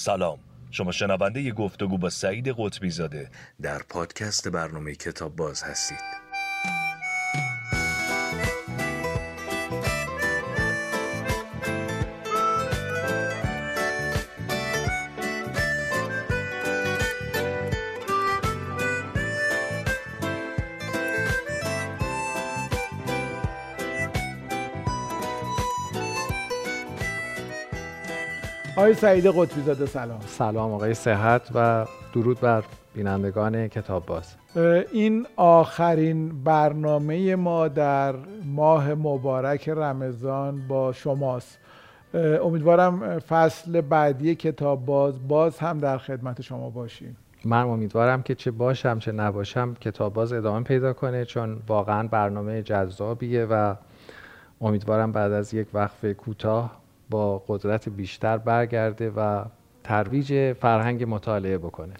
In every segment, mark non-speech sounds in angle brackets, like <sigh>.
سلام. شما شنونده ی گفتگو با سعید قطبی زاده. در پادکست برنامه کتاب باز هستید. آقای سعید قطبی زاده سلام. سلام آقای صحت و درود بر بینندگان کتاب باز. این آخرین برنامه ما در ماه مبارک رمضان با شماست. امیدوارم فصل بعدی کتاب باز باز هم در خدمت شما باشیم. من امیدوارم که چه باشم چه نباشم کتاب باز ادامه پیدا کنه چون واقعا برنامه جذابیه و امیدوارم بعد از یک وقفه کوتاه با قدرت بیشتر برگرده و ترویج فرهنگ مطالعه بکنه.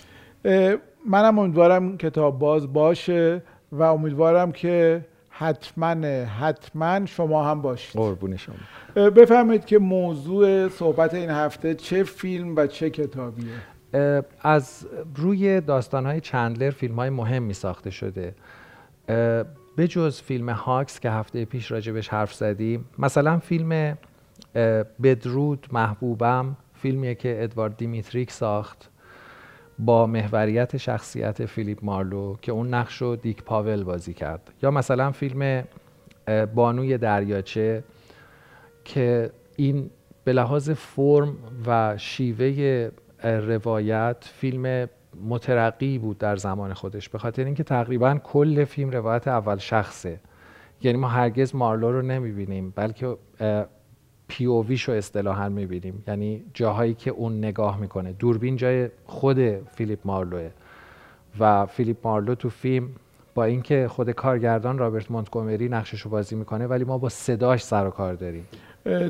منم امیدوارم کتاب باز باشه و امیدوارم که حتما حتما شما هم باشید. قربون شما. بفهمید که موضوع صحبت این هفته چه فیلم و چه کتابیه؟ از روی داستانهای چندلر فیلم های مهمی ساخته شده. به جز فیلم هاکس که هفته پیش راجبش حرف زدیم مثلا فیلم بدرود محبوبم. فیلمیه که ادوارد دیمیتریک ساخت با محوریت شخصیت فیلیپ مارلو که اون نقش رو دیک پاول بازی کرد. یا مثلا فیلم بانوی دریاچه که این به لحاظ فرم و شیوه روایت فیلم مترقی بود در زمان خودش. به خاطر اینکه تقریبا کل فیلم روایت اول شخصه. یعنی ما هرگز مارلو رو نمی‌بینیم بلکه POV رو اصطلاحا می‌بینیم. یعنی جاهایی که اون نگاه می‌کنه. دوربین جای خود فیلیپ مارلوه و فیلیپ مارلو تو فیلم با اینکه خود کارگردان رابرت مونتگومری نقشش رو بازی می‌کنه ولی ما با صداش سر و کار داریم.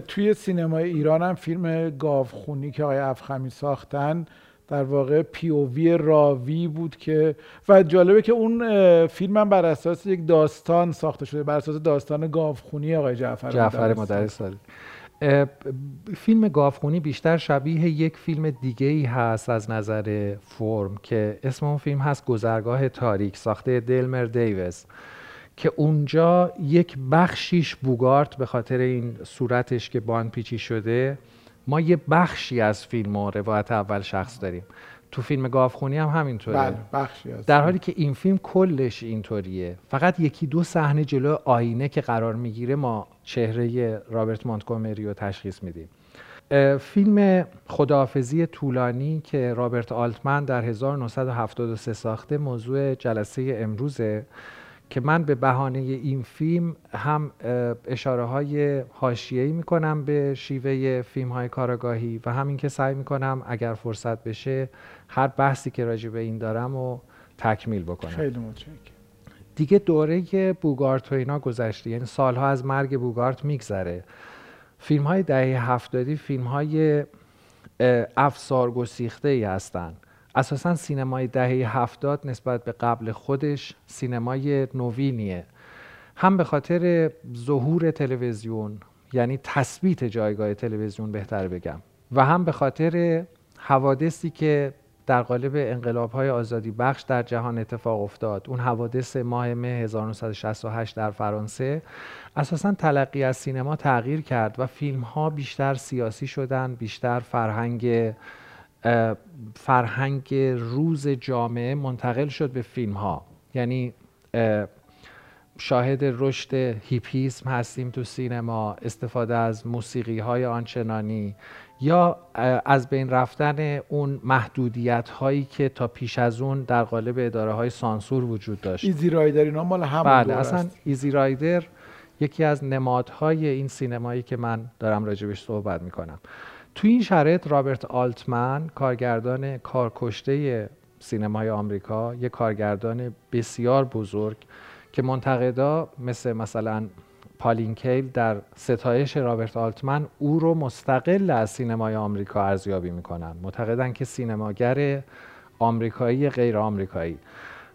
توی سینمای ایران هم فیلم گاوخونی که آقای افخمی ساختن در واقع پیووی راوی بود که و جالبه که اون فیلم هم بر اساس یک داستان ساخته شده بر اساس داستان گاوخونی آقای جعفر جعفر مدرس فیلم گافخونی بیشتر شبیه یک فیلم دیگه ای هست از نظر فرم که اسم اون فیلم هست گذرگاه تاریک ساخته دلمر دیوز که اونجا یک بخشیش بوگارت به خاطر این صورتش که بان پیچی شده ما یه بخشی از فیلم و روایت اول شخص داریم. تو فیلم گاوخونی هم همینطوره. بله بخشی هست. در حالی که این فیلم کلش اینطوریه. فقط یکی دو صحنه جلو آینه که قرار می‌گیره ما چهره رابرت مونتگومری رو تشخیص میدیم. فیلم خداحافظی طولانی که رابرت آلتمن در 1973 ساخته موضوع جلسه امروزه. که من به بهانه این فیلم هم اشاره های حاشیه‌ای می‌کنم به شیوه فیلم های کاراگاهی و همین که سعی می‌کنم اگر فرصت بشه هر بحثی که راجع به این دارم و تکمیل بکنم. خیلی متشکرم. دیگه دوره بوگارت و اینا گذشته یعنی سالها از مرگ بوگارت میگذره. فیلم های دهه هفتادی فیلم های افسار گسیخته ای هستن. اساسا سینمای دهه هفتاد نسبت به قبل خودش سینمای نوینیه. هم به خاطر ظهور تلویزیون یعنی تثبیت جایگاه تلویزیون بهتر بگم و هم به خاطر حوادثی که در قالب انقلاب های آزادی بخش در جهان اتفاق افتاد. اون حوادث ماه مه 1968 در فرانسه اساسا تلقی از سینما تغییر کرد و فیلم ها بیشتر سیاسی شدن بیشتر فرهنگ فرهنگ روز جامعه منتقل شد به فیلم ها یعنی شاهد رشد هیپیسم هستیم تو سینما استفاده از موسیقی های آنچنانی یا از بین رفتن اون محدودیت هایی که تا پیش از اون در قالب اداره های سانسور وجود داشت. Easy Rider اینا مال همون بله اصلا Easy Rider یکی از نمادهای این سینمایی که من دارم راجبش صحبت می‌کنم. تو این شرایط رابرت آلتمن کارگردان کارکشته سینمای آمریکا یک کارگردان بسیار بزرگ که منتقدا مثل مثلا پالین کیل در ستایش رابرت آلتمن او رو مستقل از سینمای آمریکا ارزیابی می‌کنن. معتقدن که سینماگر آمریکایی غیر آمریکایی.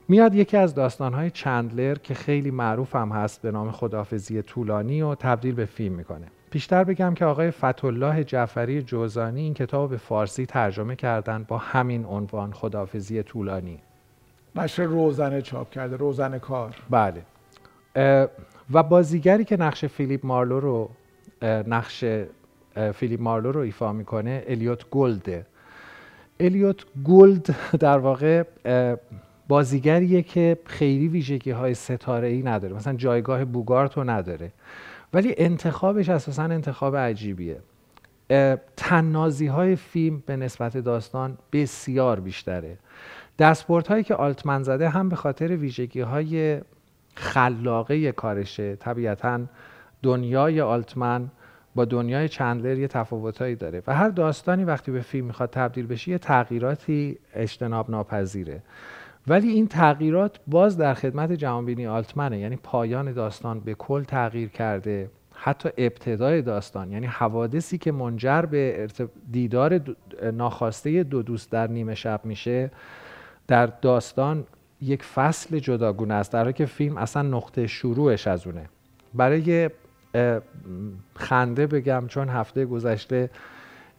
میاد یکی از داستانهای چندلر که خیلی معروف هم هست به نام خدافزی طولانی و تبدیل به فیلم می‌کنه. بیشتر بگم که آقای فتولاه جعفری جوزانی این کتاب به فارسی ترجمه کردن با همین عنوان خدافزی طولانی. نشر روزنه چاپ کرده روزنه کار. بله. و بازیگری که نقش فیلیپ مارلو رو نقش فیلیپ مارلو رو ایفا می‌کنه الیوت گلده الیوت گلد <laughs> در واقع بازیگریه که خیلی ویژگی های ستاره ای نداره. مثلا جایگاه بوگارت رو نداره. ولی انتخابش اساسا انتخاب عجیبیه. طنازی های فیلم به نسبت داستان بسیار بیشتره. دستپورت هایی که آلتمن زده هم به خاطر ویژگی های خلاقه کارشه. طبیعتا دنیای آلتمن با دنیای چندلر یه تفاوتایی داره و هر داستانی وقتی به فیلم می‌خواد تبدیل بشه یه تغییراتی اجتناب ناپذیره ولی این تغییرات باز در خدمت جهانبینی آلتمنه. یعنی پایان داستان به کل تغییر کرده. حتی ابتدای داستان یعنی حوادثی که منجر به دیدار ناخواسته دو دوست در نیمه شب میشه در داستان یک فصل جداگونه است. در حالی که فیلم اصلا نقطه شروعش از اونه. برای خنده بگم چون هفته گذشته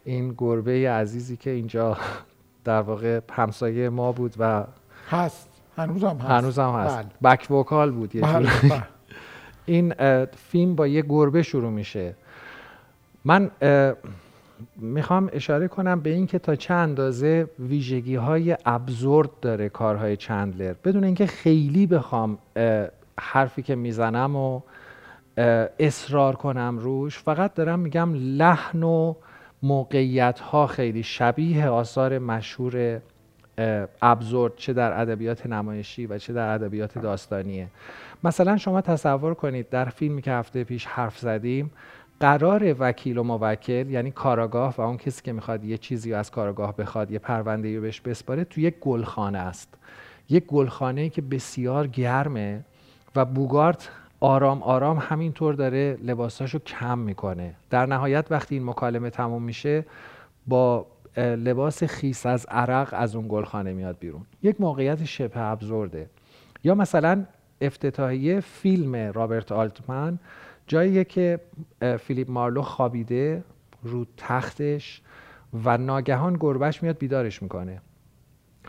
این گربه عزیزی که اینجا <laughs> در واقع همسایه ما بود و هست هنوز هم هست هنوز هم هست بله. بک وکال بود یه بله. بله. <laughs> این فیلم با یه گربه شروع میشه من می‌خوام اشاره کنم به اینکه تا چه اندازه ویژگی های ابزورد داره کارهای چندلر بدون اینکه خیلی بخوام حرفی که می‌زنم و اصرار کنم روش فقط دارم میگم لحن و موقعیت ها خیلی شبیه آثار مشهور ابزورد چه در ادبیات نمایشی و چه در ادبیات داستانیه. مثلا شما تصور کنید در فیلمی که هفته پیش حرف زدیم قرار وکیل و موکل یعنی کاراگاه و اون کسی که می‌خواد یه چیزی از کاراگاه بخواد یه پرونده رو بهش بسپاره تو یک گلخانه است. یک گلخانه که بسیار گرمه و بوگارت آرام آرام همینطور داره لباساشو کم می‌کنه. در نهایت وقتی این مکالمه تموم میشه با لباس خیس از عرق از اون گلخانه میاد بیرون. یک موقعیت شبه ابزورده. یا مثلا افتتاحیه فیلم رابرت آلتمن جاییه که فیلیپ مارلو خوابیده رو تختش و ناگهان گربش میاد بیدارش می‌کنه.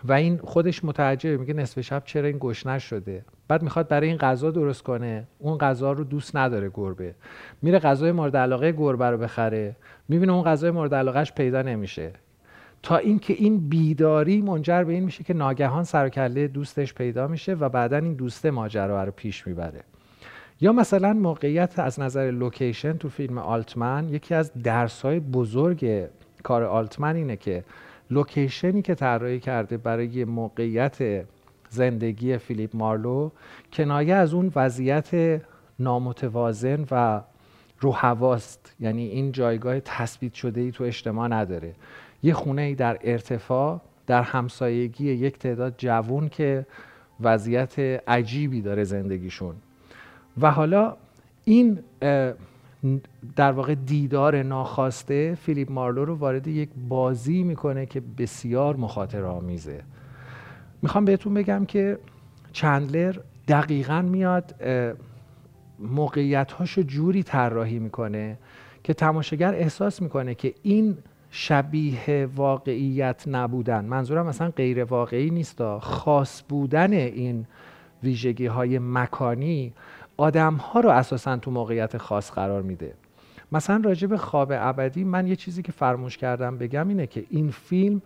و این خودش متعجبه میگه نصف شب چرا این گشنش شده. بعد می‌خواد برای این غذا درست کنه. اون غذا رو دوست نداره گربه. میره غذای مورد علاقه گربه رو بخره. می‌بینه اون غذای مورد علاقهش پیدا نمیشه. تا اینکه این بیداری منجر به این میشه که ناگهان سر دوستش پیدا میشه و بعدا این دوست ماجرا رو پیش می‌بره. یا مثلا موقعیت از نظر لوکیشن تو فیلم آلتمن یکی از درسهای بزرگ کار آلتمن اینه که لوکیشنی که طراحی کرده برای موقعیت زندگی فیلیپ مارلو کنایه از اون وضعیت نامتوازن و رو هواست یعنی این جایگاه تثبیت شده ای تو اجتماع نداره. یه خونه ای در ارتفاع در همسایگی یک تعداد جوون که وضعیت عجیبی داره زندگیشون. و حالا این در واقع دیدار ناخواسته فیلیپ مارلو رو وارد یک بازی می‌کنه که بسیار مخاطر آمیزه می‌خوام بهتون بگم که چندلر دقیقا میاد موقعیت هاشو جوری طراحی می‌کنه که تماشاگر احساس می‌کنه که این شبیه واقعیت نبودن. منظورم مثلا غیر واقعی نیست خاص بودن این ویژگی های مکانی آدم ها رو اساسا تو موقعیت خاص قرار میده. مثلا راجع به خواب ابدی من یه چیزی که فرموش کردم بگم اینه که این فیلم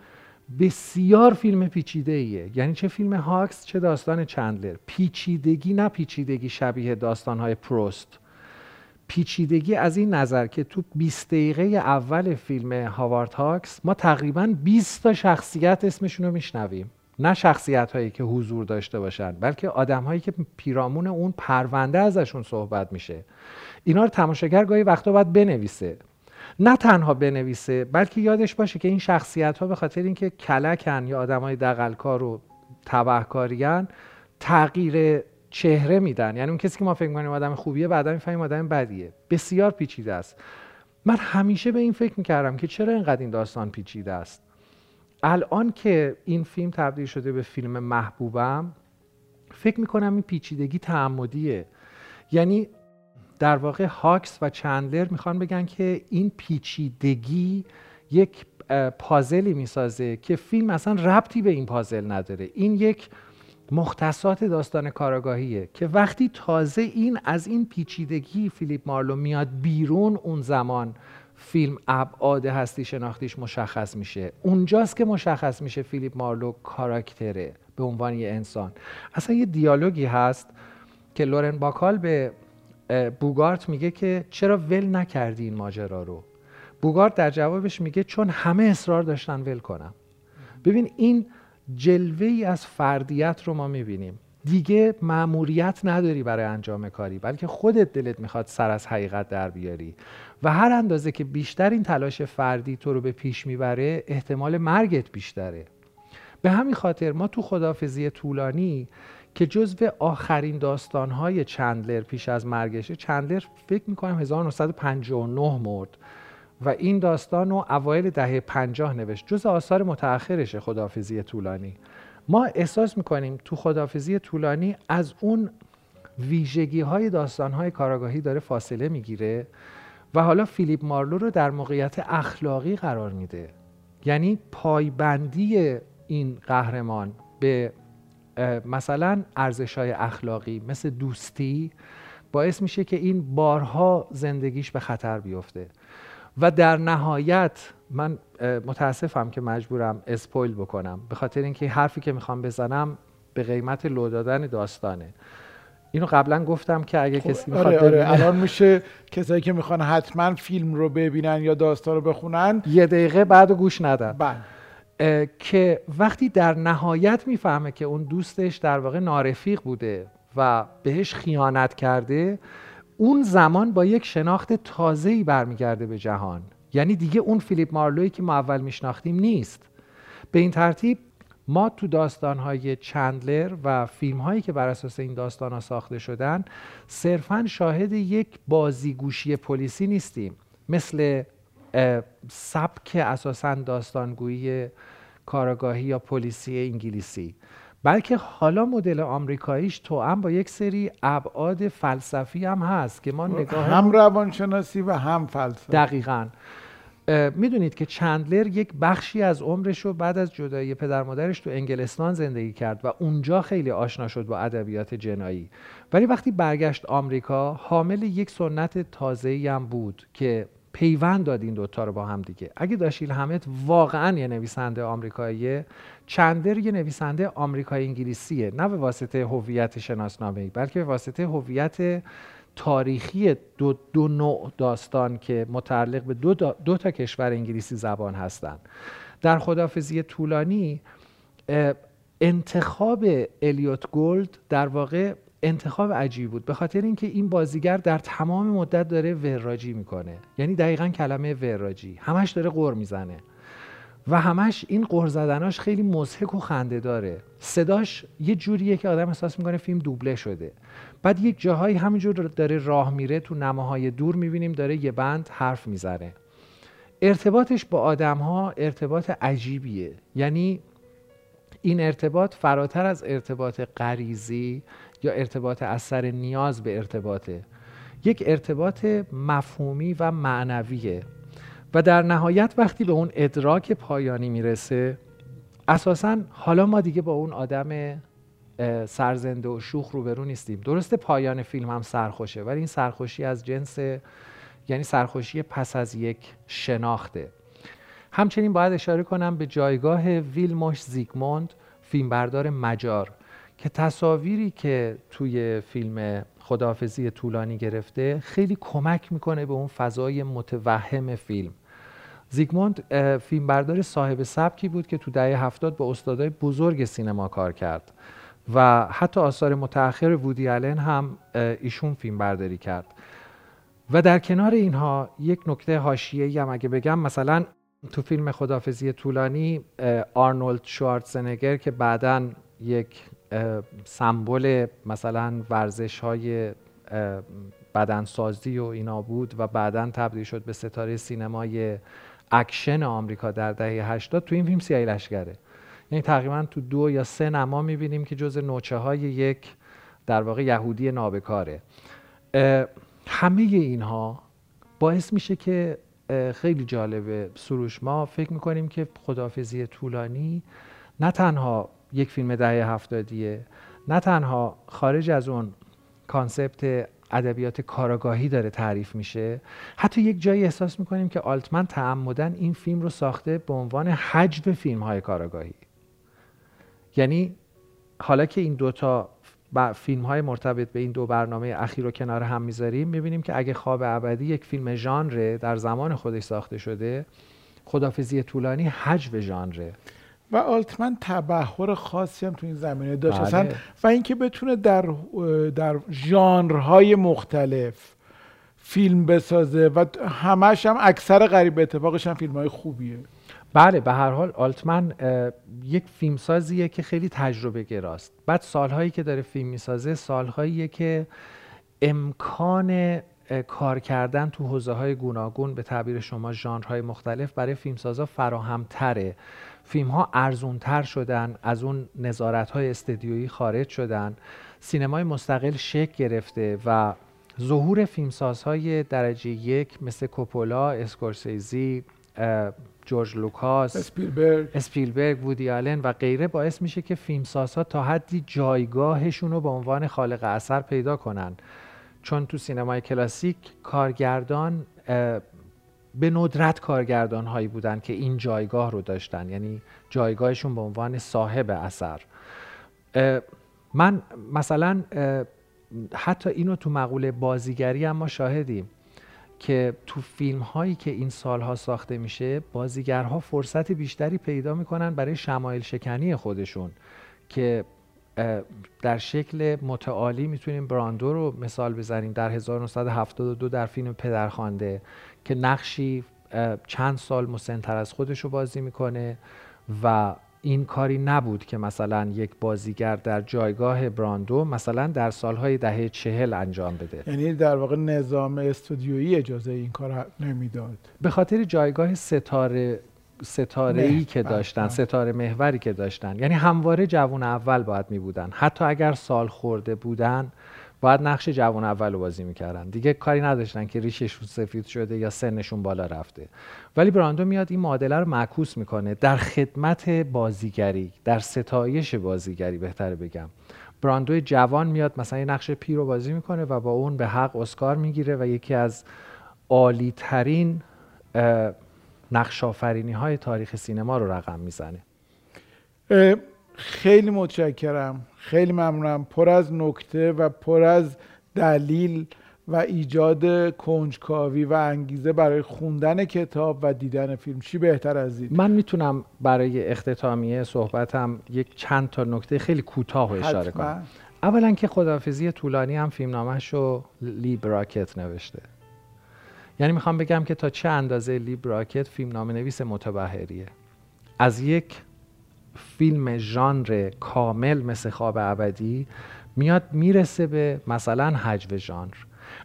بسیار فیلم پیچیده ایه یعنی چه فیلم هاکس چه داستان چندلر. پیچیدگی نه پیچیدگی شبیه داستان های پروست. پیچیدگی از این نظر که تو 20 دقیقه اول فیلم هاوارد هاکس ما تقریبا 20 تا شخصیت اسمشون رو میشنویم. نه شخصیت هایی که حضور داشته باشن بلکه آدم هایی که پیرامون اون پرونده ازشون صحبت میشه. اینا رو تماشاگر گاهی وقتا باید بنویسه. نه تنها بنویسه بلکه یادش باشه که این شخصیت ها به خاطر اینکه کلکن یا آدم های دقلکار و تبهکاریان تغییر چهره میدن. یعنی اون کسی که ما فکر می‌کنیم آدم خوبیه بعدا می‌فهمیم آدم بدیه. بسیار پیچیده است. من همیشه به این فکر می‌کردم که چرا اینقدر این داستان پیچیده است. الان که این فیلم تبدیل شده به فیلم محبوبم فکر می‌کنم این پیچیدگی تعمدیه. یعنی در واقع هاکس و چندلر می‌خوان بگن که این پیچیدگی یک پازلی می‌سازه که فیلم اصلا ربطی به این پازل نداره. این یک مختصات داستان کاراگاهیه که وقتی تازه این از این پیچیدگی فیلیپ مارلو میاد بیرون اون زمان فیلم ابعاد هستی شناختیش مشخص میشه. اونجاست که مشخص میشه فیلیپ مارلو کاراکتره به عنوان یه انسان. اصلا یه دیالوگی هست که لورن باکال به بوگارت میگه که چرا ول نکردی این ماجرا رو؟ بوگارت در جوابش میگه چون همه اصرار داشتن ول کنم. ببین این جلوه ای از فردیت رو ما می‌بینیم. دیگه معموریت نداری برای انجام کاری بلکه خودت دلت می‌خواد سر از حقیقت در بیاری. و هر اندازه که بیشتر این تلاش فردی تو رو به پیش می‌بره احتمال مرگت بیشتره. به همین خاطر ما تو خدافزی طولانی که جزو آخرین داستانهای چندلر پیش از مرگشه چندلر فکر می‌کنم 1959 مرد و این داستان رو اوایل دهه 50 نوشت. جز آثار متأخرشه خدافزی طولانی. ما احساس می‌کنیم تو خدافزی طولانی از اون ویژگی های داستان های کاراگاهی داره فاصله می‌گیره و حالا فیلیپ مارلو رو در موقعیت اخلاقی قرار میده. یعنی پایبندی این قهرمان به مثلا ارزش های اخلاقی مثل دوستی باعث میشه که این بارها زندگیش به خطر بیفته. و در نهایت من متاسفم که مجبورم اسپویل بکنم. به خاطر اینکه حرفی که می‌خوام بزنم به قیمت لو دادن داستانه. اینو قبلا گفتم که اگه خب کسی می‌خواد آره آره. الان میشه کسایی که می‌خوان حتما فیلم رو ببینن یا داستان رو بخونن. یه دقیقه بعد گوش ندن. بله. که وقتی در نهایت می‌فهمه که اون دوستش در واقع نارفیق بوده و بهش خیانت کرده اون زمان با یک شناخت تازه‌ای برمیگرده به جهان. یعنی دیگه اون فیلیپ مارلوی که ما اول میشناختیم نیست. به این ترتیب ما تو داستانهای چندلر و فیلم هایی که بر اساس این داستان ها ساخته شدن صرفا شاهد یک بازیگوشی پلیسی نیستیم. مثل سبک اساسا داستانگویی کاراگاهی یا پلیسی انگلیسی. بلکه حالا مدل آمریکاییش تو هم با یک سری ابعاد فلسفی هم هست که ما نگاه هم روانشناسی و هم فلسفه دقیقا. می‌دونید که چندلر یک بخشی از عمرش رو بعد از جدایی پدر مادرش تو انگلستان زندگی کرد و اونجا خیلی آشنا شد با ادبیات جنایی. ولی وقتی برگشت آمریکا حامل یک سنت تازه‌ای هم بود که پیوند داد این دوتا رو با هم دیگه. اگه داشیل همت واقعا یه نویسنده آمریکاییه. چندر یه نویسنده آمریکایی انگلیسیه. نه به واسطه هویت شناسنامه‌ای بلکه به واسطه هویت تاریخی دو, دو نوع داستان که متعلق به دو, دو تا کشور انگلیسی زبان هستند در خدافزی طولانی انتخاب الیوت گولد در واقع انتخاب عجیب بود. به خاطر اینکه این بازیگر در تمام مدت داره وراجی می‌کنه. یعنی دقیقا کلمه وراجی. همش داره قر می‌زنه. و همش این قر زدناش خیلی مضحک و خنده داره. صداش یه جوریه که آدم احساس می‌کنه فیلم دوبله شده. بعد یک جاهایی همینجور داره راه میره تو نماهای دور می‌بینیم داره یه بند حرف می‌زنه. ارتباطش با آدم ها ارتباط عجیبیه. یعنی این ارتباط فراتر از ارتباط غریزی یا ارتباط اثر نیاز به ارتباطه یک ارتباط مفهومی و معنویه و در نهایت وقتی به اون ادراک پایانی می‌رسه اساسا حالا ما دیگه با اون آدم سرزنده و شوخ روبرو نیستیم. درسته پایان فیلم هم سرخوشه ولی این سرخوشی از جنس یعنی سرخوشی پس از یک شناخته. همچنین باید اشاره کنم به جایگاه ویلموش زیگموند فیلمبردار مجار. که تصاویری که توی فیلم خداحافظی طولانی گرفته خیلی کمک می‌کنه به اون فضای متوهم فیلم. زیگموند فیلمبردار صاحب سبکی بود که تو دهه هفتاد با استادای بزرگ سینما کار کرد و حتی آثار متأخر وودی آلن هم ایشون فیلم برداری کرد. و در کنار اینها یک نکته حاشیه‌ای هم اگه بگم مثلا تو فیلم خدافزی طولانی آرنولد شوارتزنگر که بعدا یک سمبل مثلا ورزش های بدنسازی و اینا بود و بعدا تبدیل شد به ستاره سینمای اکشن آمریکا در دهه 80 تو این فیلم سیاهی لشگره یعنی تقریبا تو دو یا سه نما می‌بینیم که جز نوچه های یک در واقع یهودی نابکاره. همه اینها باعث میشه که خیلی جالبه سروش ما فکر می‌کنیم که خدافزی طولانی نه تنها یک فیلم دهه هفتادیه نه تنها خارج از اون کانسپت ادبیات کاراگاهی داره تعریف میشه حتی یک جایی احساس می‌کنیم که آلتمن تعمدن این فیلم رو ساخته به عنوان حجب فیلم های کاراگاهی. یعنی حالا که این دوتا فیلم های مرتبط به این دو برنامه اخیر رو کنار هم می‌ذاریم می‌بینیم که اگه خواب ابدی یک فیلم ژانره در زمان خودش ساخته شده خدافزی طولانی حجب ژانره. و آلتمن تبهر خاصی هم تو این زمینه داشت. بله. و اینکه بتونه در در ژانرهای مختلف فیلم بسازه و همش هم اکثر غریب اتفاقش هم فیلم های خوبیه. بله به هر حال آلتمن یک فیلمسازیه که خیلی تجربه گراست. بعد سالهایی که داره فیلم می‌سازه سالهاییه که امکان کار کردن تو حوزه های گوناگون به تعبیر شما ژانرهای مختلف برای فیلمسازا فراهمتره. فیلم ها ارزون تر شدن از اون نظارت های استدیویی خارج شدن. سینمای مستقل شکل گرفته و ظهور فیلمسازهای درجه یک مثل کوپولا، اسکورسیزی، جورج لوکاس اسپیلبرگ. اسپیلبرگ وودی آلن و غیره باعث میشه که فیلمسازها تا حدی جایگاهشون رو به عنوان خالق اثر پیدا کنن. چون تو سینمای کلاسیک کارگردان به ندرت کارگردان هایی بودن که این جایگاه رو داشتن. یعنی جایگاهشون به عنوان صاحب اثر. من مثلا حتی اینو تو مقوله بازیگری هم ما شاهدیم که تو فیلم هایی که این سالها ساخته میشه بازیگرها فرصت بیشتری پیدا می‌کنن برای شمایل شکنی خودشون که در شکل متعالی می‌تونیم براندو رو مثال بزنیم. در 1972 در فیلم پدرخوانده که نقشی چند سال مسنتر از خودش رو بازی می‌کنه و این کاری نبود که مثلا یک بازیگر در جایگاه براندو مثلا در سالهای دهه چهل انجام بده. یعنی در واقع نظام استودیویی اجازه این کار نمی‌داد. به خاطر جایگاه ستاره ستاره ای که داشتن ستاره محوری که داشتن. یعنی همواره جوون اول باید می بودن حتی اگر سال خورده بودن باید نقش جوان اول رو بازی می‌کردن. دیگه کاری نداشتن که ریششون سفید شده یا سنشون بالا رفته. ولی براندو میاد این معادله رو معکوس می‌کنه. در خدمت بازیگری در ستایش بازیگری بهتره بگم. براندو جوان میاد مثلا یه نقش پیر رو بازی می‌کنه و با اون به حق اسکار می‌گیره و یکی از عالی ترین نقش های تاریخ سینما رو رقم می‌زنه. خیلی متشکرم. خیلی ممنونم. پر از نکته و پر از دلیل و ایجاد کنجکاوی و انگیزه برای خوندن کتاب و دیدن فیلم. چی بهتر از این؟ من می‌تونم برای اختتامیه صحبتم یک چند تا نکته خیلی کوتاه اشاره کنم. اولا که خداحافظی طولانی هم فیلم نامش رو لی براکت نوشته. یعنی می‌خوام بگم که تا چه اندازه لی براکت فیلم نام نویس متبهریه؟ از یک فیلم ژانر کامل مثل خواب ابدی میاد می‌رسه به مثلا حجو ژانر.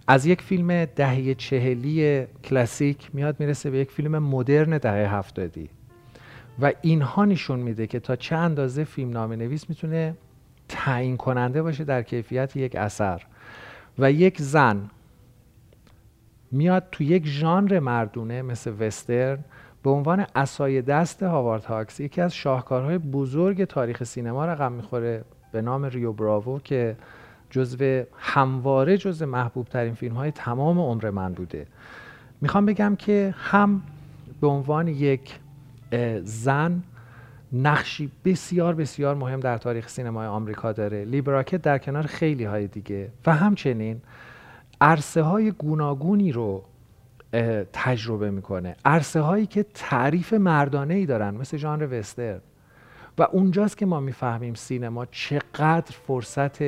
از یک فیلم دهه چهلی کلاسیک میاد می‌رسه به یک فیلم مدرن دهه هفتادی. و اینها نشون میده که تا چه اندازه فیلم نام نویس می‌تونه تعیین کننده باشه در کیفیت یک اثر و یک زن میاد تو یک ژانر مردونه مثل وسترن به عنوان اسای دست هاوارد هاکس یکی از شاهکارهای بزرگ تاریخ سینما رقم می‌خوره به نام ریو براوو که جزو همواره جزو محبوب ترین فیلم های تمام عمر من بوده. می‌خوام بگم که هم به عنوان یک زن نقشی بسیار بسیار مهم در تاریخ سینمای آمریکا داره. لیبراکت در کنار خیلی های دیگه و همچنین عرصه های گوناگونی رو تجربه می‌کنه. عرصه هایی که تعریف مردانه ای دارن مثل ژانر وستر. و اونجاست که ما می‌فهمیم سینما چقدر فرصت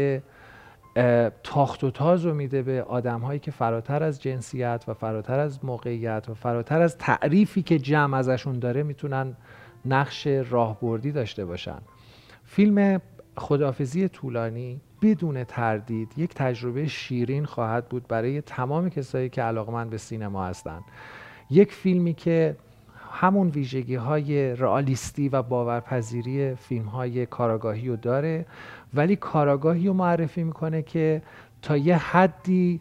تاخت و تاز رو میده به آدم هایی که فراتر از جنسیت و فراتر از موقعیت و فراتر از تعریفی که جمع ازشون داره می‌تونن نقش راهبردی داشته باشن. فیلم خدافزی طولانی بدون تردید یک تجربه شیرین خواهد بود برای تمام کسایی که علاقمند به سینما هستند. یک فیلمی که همون ویژگی های رئالیستی و باورپذیری فیلم های کاراگاهی رو داره ولی کاراگاهی رو معرفی می‌کنه که تا یه حدی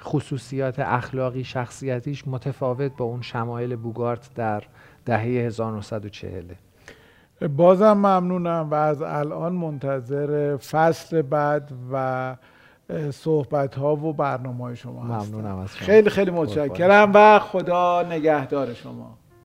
خصوصیات اخلاقی شخصیتیش متفاوت با اون شمایل بوگارت در دهه 1940 بازم ممنونم و از الان منتظر فصل بعد و صحبت ها و برنامه های شما هستم. ممنونم از شما. خیلی خیلی متشکرم و خدا نگهدار شما.